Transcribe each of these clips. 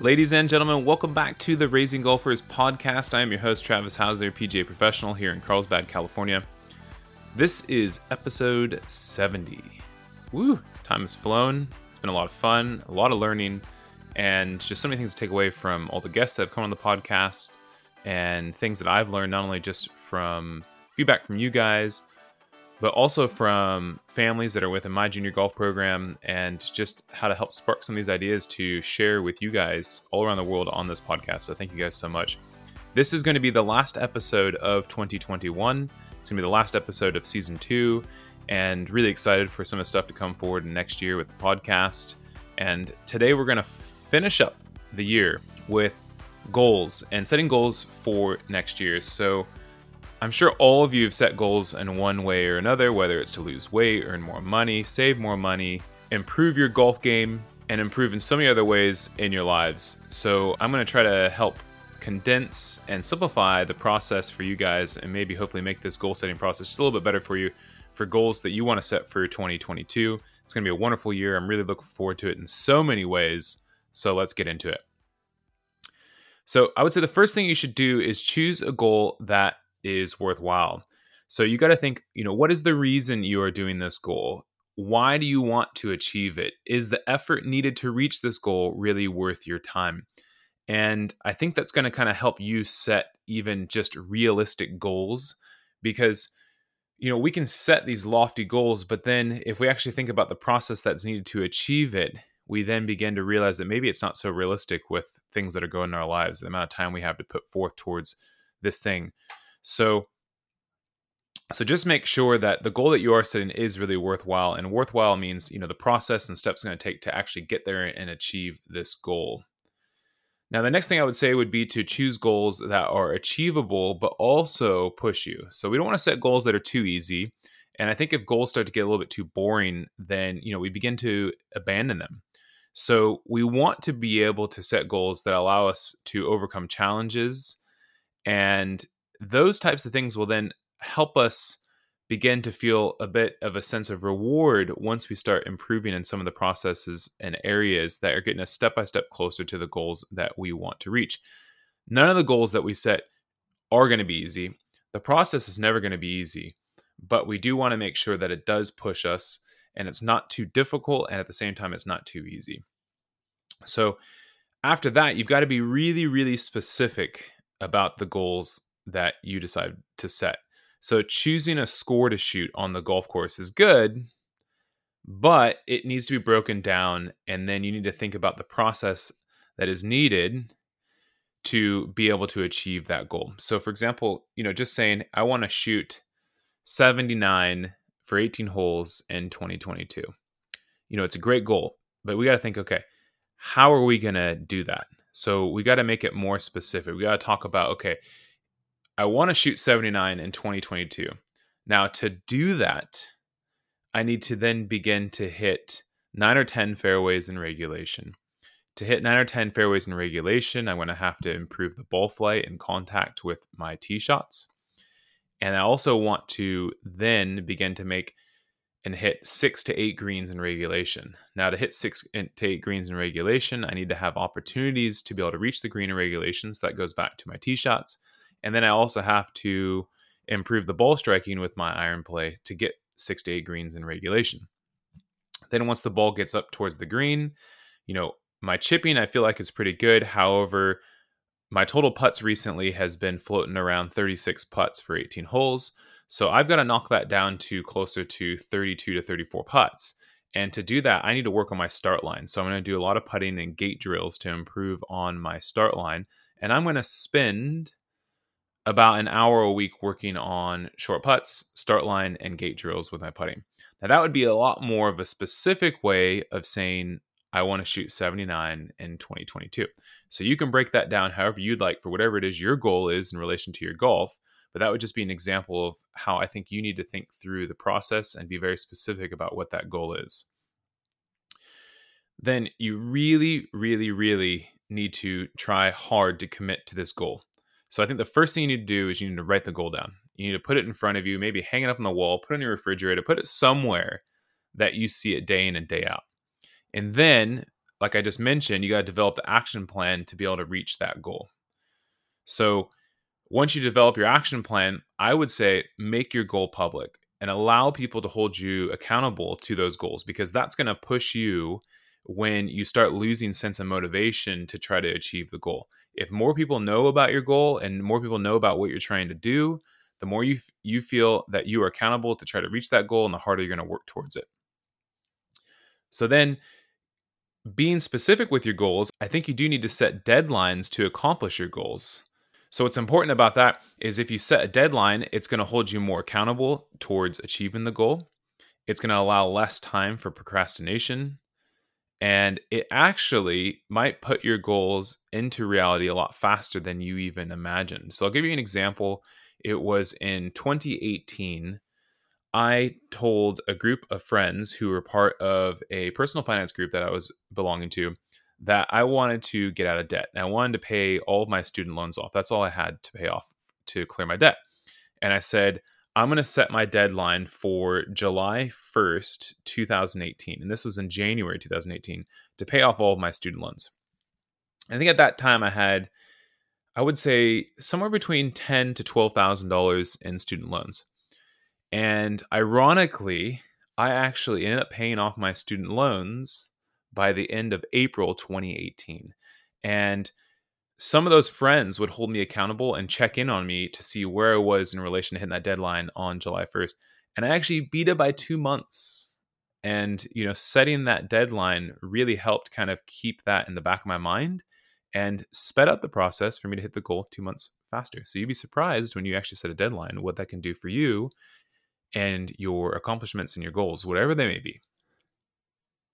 Ladies and gentlemen, welcome back to the Raising Golfers podcast. I am your host, Travis Hauser, PGA professional here in Carlsbad, California. This is episode 70. Woo! Time has flown. It's been a lot of fun, a lot of learning, and just so many things to take away from all the guests that have come on the podcast and things that I've learned, not only just from feedback from you guys, but also from families that are within my junior golf program and just how to help spark some of these ideas to share with you guys all around the world on this podcast. So thank you guys so much. This is going to be the last episode of 2021. It's going to be the last episode of season two, and really excited for some of the stuff to come forward next year with the podcast. And today we're going to finish up the year with goals and setting goals for next year. So I'm sure all of you have set goals in one way or another, whether it's to lose weight, earn more money, save more money, improve your golf game, and improve in so many other ways in your lives. So I'm going to try to help condense and simplify the process for you guys and maybe hopefully make this goal setting process a little bit better for you for goals that you want to set for 2022. It's going to be a wonderful year. I'm really looking forward to it in so many ways. So let's get into it. So I would say the first thing you should do is choose a goal that is worthwhile. So you got to think, you know, what is the reason you are doing this goal? Why do you want to achieve it? Is the effort needed to reach this goal really worth your time? And I think that's going to kind of help you set even just realistic goals because you know, we can set these lofty goals, but then if we actually think about the process that's needed to achieve it, we then begin to realize that maybe it's not so realistic with things that are going in our lives, the amount of time we have to put forth towards this thing. So so just make sure that the goal that you are setting is really worthwhile and worthwhile means you know the process and steps going to take to actually get there and achieve this goal. Now the next thing i would say would be to choose goals that are achievable but also push you. So we don't want to set goals that are too easy and i think if goals start to get a little bit too boring then you know we begin to abandon them. So we want to be able to set goals that allow us to overcome challenges and those types of things will then help us begin to feel a bit of a sense of reward once we start improving in some of the processes and areas that are getting us step by step closer to the goals that we want to reach. None of the goals that we set are going to be easy. The process is never going to be easy, but we do want to make sure that it does push us and it's not too difficult and at the same time it's not too easy. So after that, you've got to be really really specific about the goals that you decide to set. So choosing a score to shoot on the golf course is good, but it needs to be broken down and then you need to think about the process that is needed to be able to achieve that goal. So for example, you know, just saying I want to shoot 79 for 18 holes in 2022. You know, it's a great goal, but we got to think okay, how are we going to do that? So we got to make it more specific. We got to talk about okay, I want to shoot 79 in 2022. Now, to do that, I need to then begin to hit nine or 10 fairways in regulation. To hit nine or 10 fairways in regulation, I'm going to have to improve the ball flight and contact with my tee shots. And I also want to then begin to make and hit six to eight greens in regulation. Now, to hit six to eight greens in regulation, I need to have opportunities to be able to reach the green in regulation. So that goes back to my tee shots. And then I also have to improve the ball striking with my iron play to get six to eight greens in regulation. Then once the ball gets up towards the green, you know, my chipping I feel like is pretty good. However, my total putts recently has been floating around 36 putts for 18 holes. So I've got to knock that down to closer to 32 to 34 putts. And to do that, I need to work on my start line. So I'm going to do a lot of putting and gate drills to improve on my start line. And I'm going to spend about an hour a week working on short putts, start line, and gate drills with my putting. Now, that would be a lot more of a specific way of saying I want to shoot 79 in 2022. So you can break that down however you'd like for whatever it is your goal is in relation to your golf. But that would just be an example of how I think you need to think through the process and be very specific about what that goal is. Then you really, really, really need to try hard to commit to this goal. So I think the first thing you need to do is you need to write the goal down. You need to put it in front of you, maybe hang it up on the wall, put it in your refrigerator, put it somewhere that you see it day in and day out. And then, like I just mentioned, you got to develop the action plan to be able to reach that goal. So once you develop your action plan, I would say make your goal public and allow people to hold you accountable to those goals because that's going to push you when you start losing sense of motivation to try to achieve the goal. If more people know about your goal and more people know about what you're trying to do, the more you you feel that you are accountable to try to reach that goal and the harder you're going to work towards it. So then being specific with your goals, I think you do need to set deadlines to accomplish your goals. So what's important about that is if you set a deadline, it's going to hold you more accountable towards achieving the goal. It's going to allow less time for procrastination and it actually might put your goals into reality a lot faster than you even imagined. So I'll give you an example. It was in 2018. I told a group of friends who were part of a personal finance group that I was belonging to that I wanted to get out of debt. And I wanted to pay all of my student loans off. That's all I had to pay off to clear my debt. And I said, I'm going to set my deadline for July 1st, 2018. And this was in January 2018 to pay off all of my student loans. I think at that time I had, I would say, somewhere between ten to twelve thousand dollars in student loans. And ironically, I actually ended up paying off my student loans by the end of April 2018. And some of those friends would hold me accountable and check in on me to see where I was in relation to hitting that deadline on July 1st. And I actually beat it by two months. And, you know, setting that deadline really helped kind of keep that in the back of my mind and sped up the process for me to hit the goal two months faster. So you'd be surprised when you actually set a deadline what that can do for you and your accomplishments and your goals, whatever they may be.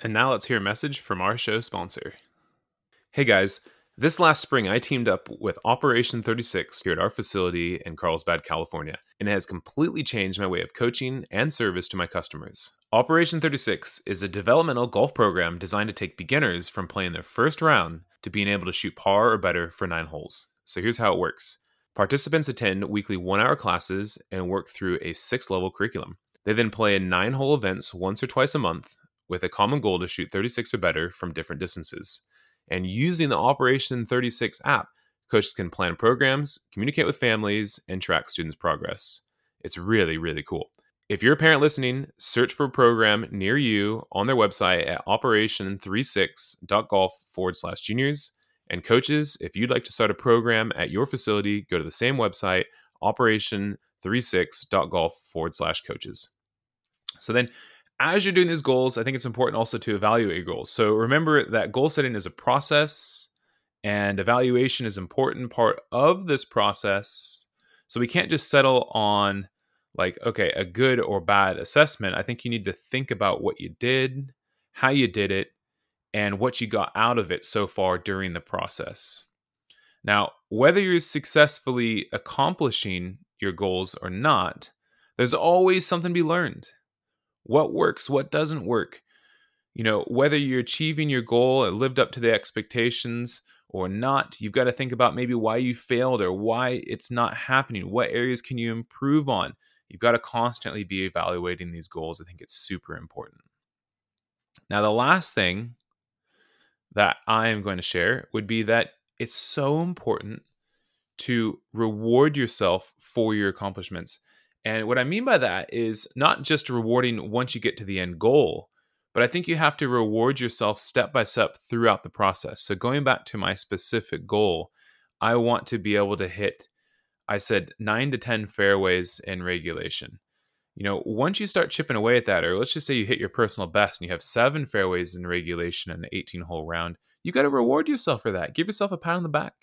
And now let's hear a message from our show sponsor. Hey guys, this last spring, I teamed up with Operation 36 here at our facility in Carlsbad, California, and it has completely changed my way of coaching and service to my customers. Operation 36 is a developmental golf program designed to take beginners from playing their first round to being able to shoot par or better for nine holes. So here's how it works participants attend weekly one hour classes and work through a six level curriculum. They then play in nine hole events once or twice a month with a common goal to shoot 36 or better from different distances. And using the Operation 36 app, coaches can plan programs, communicate with families, and track students' progress. It's really, really cool. If you're a parent listening, search for a program near you on their website at operation36.golf forward slash juniors. And coaches, if you'd like to start a program at your facility, go to the same website, operation36.golf forward slash coaches. So then as you're doing these goals, I think it's important also to evaluate goals. So remember that goal setting is a process and evaluation is an important part of this process. So we can't just settle on like, okay, a good or bad assessment. I think you need to think about what you did, how you did it, and what you got out of it so far during the process. Now, whether you're successfully accomplishing your goals or not, there's always something to be learned what works, what doesn't work. You know, whether you're achieving your goal and lived up to the expectations or not, you've got to think about maybe why you failed or why it's not happening. What areas can you improve on? You've got to constantly be evaluating these goals. I think it's super important. Now, the last thing that I am going to share would be that it's so important to reward yourself for your accomplishments. And what I mean by that is not just rewarding once you get to the end goal, but I think you have to reward yourself step by step throughout the process. So, going back to my specific goal, I want to be able to hit, I said, nine to 10 fairways in regulation. You know, once you start chipping away at that, or let's just say you hit your personal best and you have seven fairways in regulation in an 18 hole round, you got to reward yourself for that. Give yourself a pat on the back.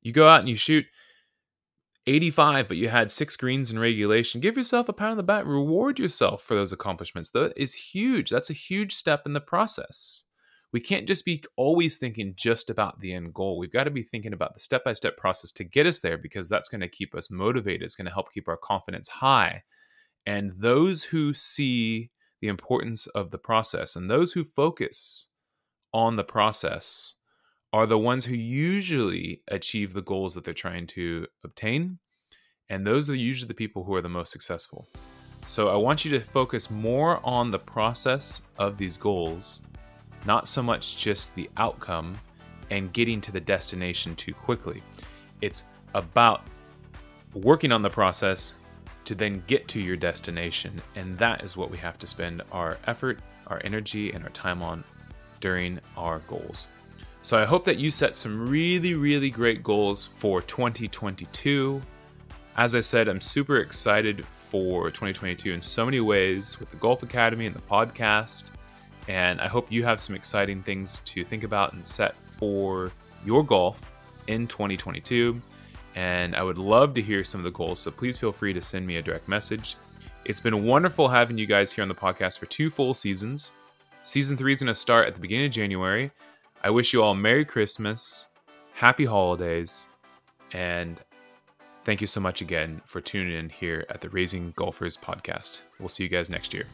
You go out and you shoot 85, but you had six greens in regulation. Give yourself a pat on the back. Reward yourself for those accomplishments. That is huge. That's a huge step in the process. we can't just be always thinking just about the end goal. We've got to be thinking about the step by step process to get us there because that's going to keep us motivated. It's going to help keep our confidence high. And those who see the importance of the process and those who focus on the process are the ones who usually achieve the goals that they're trying to obtain. And those are usually the people who are the most successful. So I want you to focus more on the process of these goals not so much just the outcome and getting to the destination too quickly. It's about working on the process to then get to your destination. And that is what we have to spend our effort, our energy, and our time on during our goals. So I hope that you set some really, really great goals for 2022. As I said, I'm super excited for 2022 in so many ways with the Golf Academy and the podcast and I hope you have some exciting things to think about and set for your golf in 2022. And I would love to hear some of the goals. So please feel free to send me a direct message. It's been wonderful having you guys here on the podcast for two full seasons. Season three is going to start at the beginning of January. I wish you all Merry Christmas, Happy Holidays, and thank you so much again for tuning in here at the Raising Golfers podcast. We'll see you guys next year.